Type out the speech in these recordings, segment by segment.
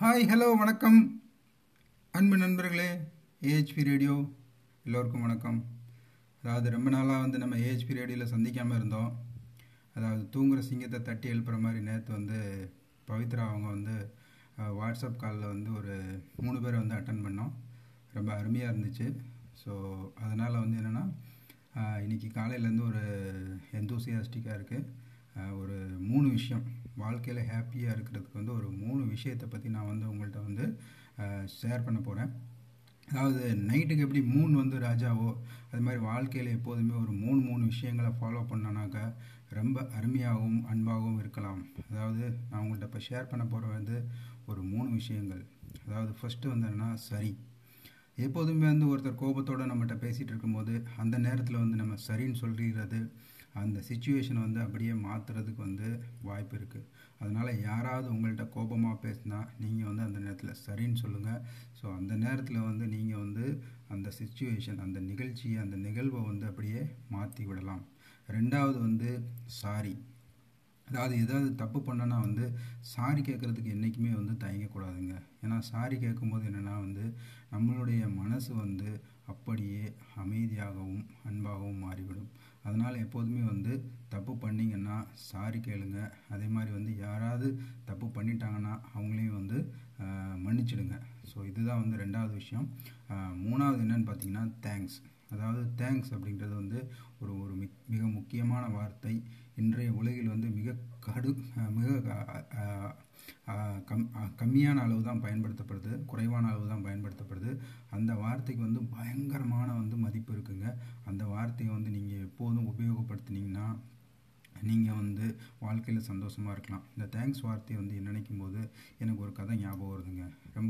Hi hello வணக்கம். அன்பு நண்பர்களே ஏஹெச்பி ரேடியோ எல்லோருக்கும் வணக்கம். அதாவது ரொம்ப நாளாக வந்து நம்ம ஏஹெச்பி ரேடியோவில் சந்திக்காமல் இருந்தோம். அதாவது தூங்குற சிங்கத்தை தட்டி எழுப்புற மாதிரி நேற்று வந்து பவித்ரா அவங்க வந்து வாட்ஸ்அப் காலில் வந்து ஒரு மூணு பேரை வந்து அட்டன் பண்ணோம். ரொம்ப அருமையாக இருந்துச்சு. ஸோ அதனால் வந்து என்னென்னா இன்றைக்கி காலையிலேருந்து ஒரு எந்தூசியாஸ்டிக்காக இருக்குது ஒரு மூணு விஷயம். வாழ்க்கையில் ஹாப்பியாக இருக்கிறதுக்கு வந்து ஒரு மூணு விஷயத்தை பற்றி நான் வந்து உங்கள்கிட்ட வந்து ஷேர் பண்ண போகிறேன் அதாவது நைட்டுக்கு எப்படி மூணு வந்து ராஜாவோ அது மாதிரி வாழ்க்கையில் எப்போதுமே ஒரு மூணு மூணு விஷயங்களை ஃபாலோ பண்ணனாக்கா ரொம்ப அருமையாகவும் அன்பாகவும் இருக்கலாம். அதாவது நான் உங்கள்கிட்ட இப்போ ஷேர் பண்ண போகிற வந்து ஒரு மூணு விஷயங்கள். அதாவது ஃபஸ்ட்டு வந்து என்னென்னா சரி. எப்போதுமே வந்து ஒருத்தர் கோபத்தோடு நம்மகிட்ட பேசிகிட்டு இருக்கும்போது அந்த நேரத்தில் வந்து நம்ம சரின்னு சொல்லிடுறது அந்த சுச்சுவேஷனை வந்து அப்படியே மாற்றுறதுக்கு வந்து வாய்ப்பு இருக்குது அதனால் யாராவது உங்கள்கிட்ட கோபமாக பேசினா நீங்கள் வந்து அந்த நேரத்தில் சரின்னு சொல்லுங்கள் ஸோ அந்த நேரத்தில் வந்து நீங்கள் வந்து அந்த சுச்சுவேஷன் அந்த நிகழ்ச்சியை அந்த நிகழ்வை வந்து அப்படியே மாற்றி விடலாம். ரெண்டாவது வந்து சாரி அதாவது ஏதாவது தப்பு பண்ணனா வந்து சாரி கேட்குறதுக்கு என்றைக்குமே வந்து தயங்கக்கூடாதுங்க. ஏன்னா சாரி கேட்கும்போது என்னென்னா வந்து நம்மளுடைய மனசு வந்து அப்படியே அமைதியாகவும் அன்பாகவும் மாறிவிடும். அதனால் எப்போதுமே வந்து தப்பு பண்ணிங்கன்னா சாரி கேளுங்க. அதே மாதிரி வந்து யாராவது தப்பு பண்ணிட்டாங்கன்னா அவங்களையும் வந்து மன்னிச்சிடுங்க. ஸோ இதுதான் வந்து ரெண்டாவது விஷயம். மூணாவது என்னன்னு பார்த்தீங்கன்னா தேங்க்ஸ் அதாவது தேங்க்ஸ் அப்படின்றது வந்து ஒரு ஒரு மிக் மிக முக்கியமான வார்த்தை. இன்றைய உலகில் வந்து கடு மிக கம் கம்மியான அளவு தான் பயன்படுத்தப்படுது குறைவான அளவு தான் பயன்படுத்தப்படுது. அந்த வார்த்தைக்கு வந்து பயங்கரமான வந்து மதிப்பு இருக்குங்க. அந்த வார்த்தையை வந்து நீங்கள் எப்போதும் உபயோகப்படுத்தினீங்கன்னா நீங்கள் வந்து வாழ்க்கையில் சந்தோஷமாக இருக்கலாம். இந்த தேங்க்ஸ் வார்த்தையை வந்து நினைக்கும் போது எனக்கு ஒரு கதை ஞாபகம் வருதுங்க. ரொம்ப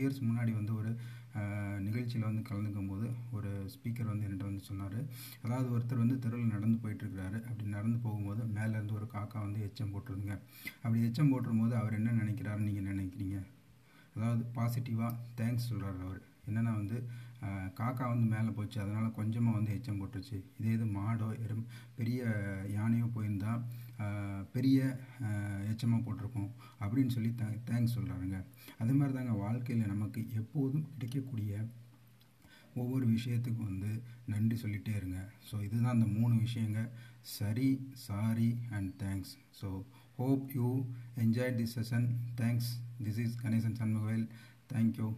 இயர்ஸ் முன்னாடி வந்து ஒரு நிகழ்ச்சியில் வந்து கலந்துக்கும் போது ஒரு ஸ்பீக்கர் வந்து என்கிட்ட வந்து சொன்னார். அதாவது ஒருத்தர் வந்து தெருவில் நடந்து போயிட்டுருக்கிறாரு. அப்படி நடந்து போகும்போது மேலேருந்து ஒரு காக்கா வந்து எச்சம் போட்டுருதுங்க. அப்படி எச்சம் போட்டுரும்போது அவர் என்ன நினைக்கிறாருன்னு நீங்கள் நினைக்கிறீங்க? அதாவது பாசிட்டிவாக தேங்க்ஸ் சொல்கிறார் அவர். என்னென்னா வந்து காக்கா வந்து மேலே போச்சு. அதனால் கொஞ்சமாக வந்து எச்சம் போட்டுருச்சு. இதே இது மாடோ எறும் பெரிய யானையோ போயிருந்தால் பெரிய எச்சமாக போட்டிருக்கோம். அப்படின்னு சொல்லி தே தேங்க்ஸ் சொல்கிறாருங்க அதே மாதிரி தாங்க வாழ்க்கையில் நமக்கு எப்போதும் கிடைக்கக்கூடிய ஒவ்வொரு விஷயத்துக்கும் வந்து நன்றி சொல்லிகிட்டே இருங்க. ஸோ இதுதான் அந்த மூணு விஷயங்க. சரி sorry and thanks so hope you enjoy this session thanks this is Ganesan Shanmugavel thank you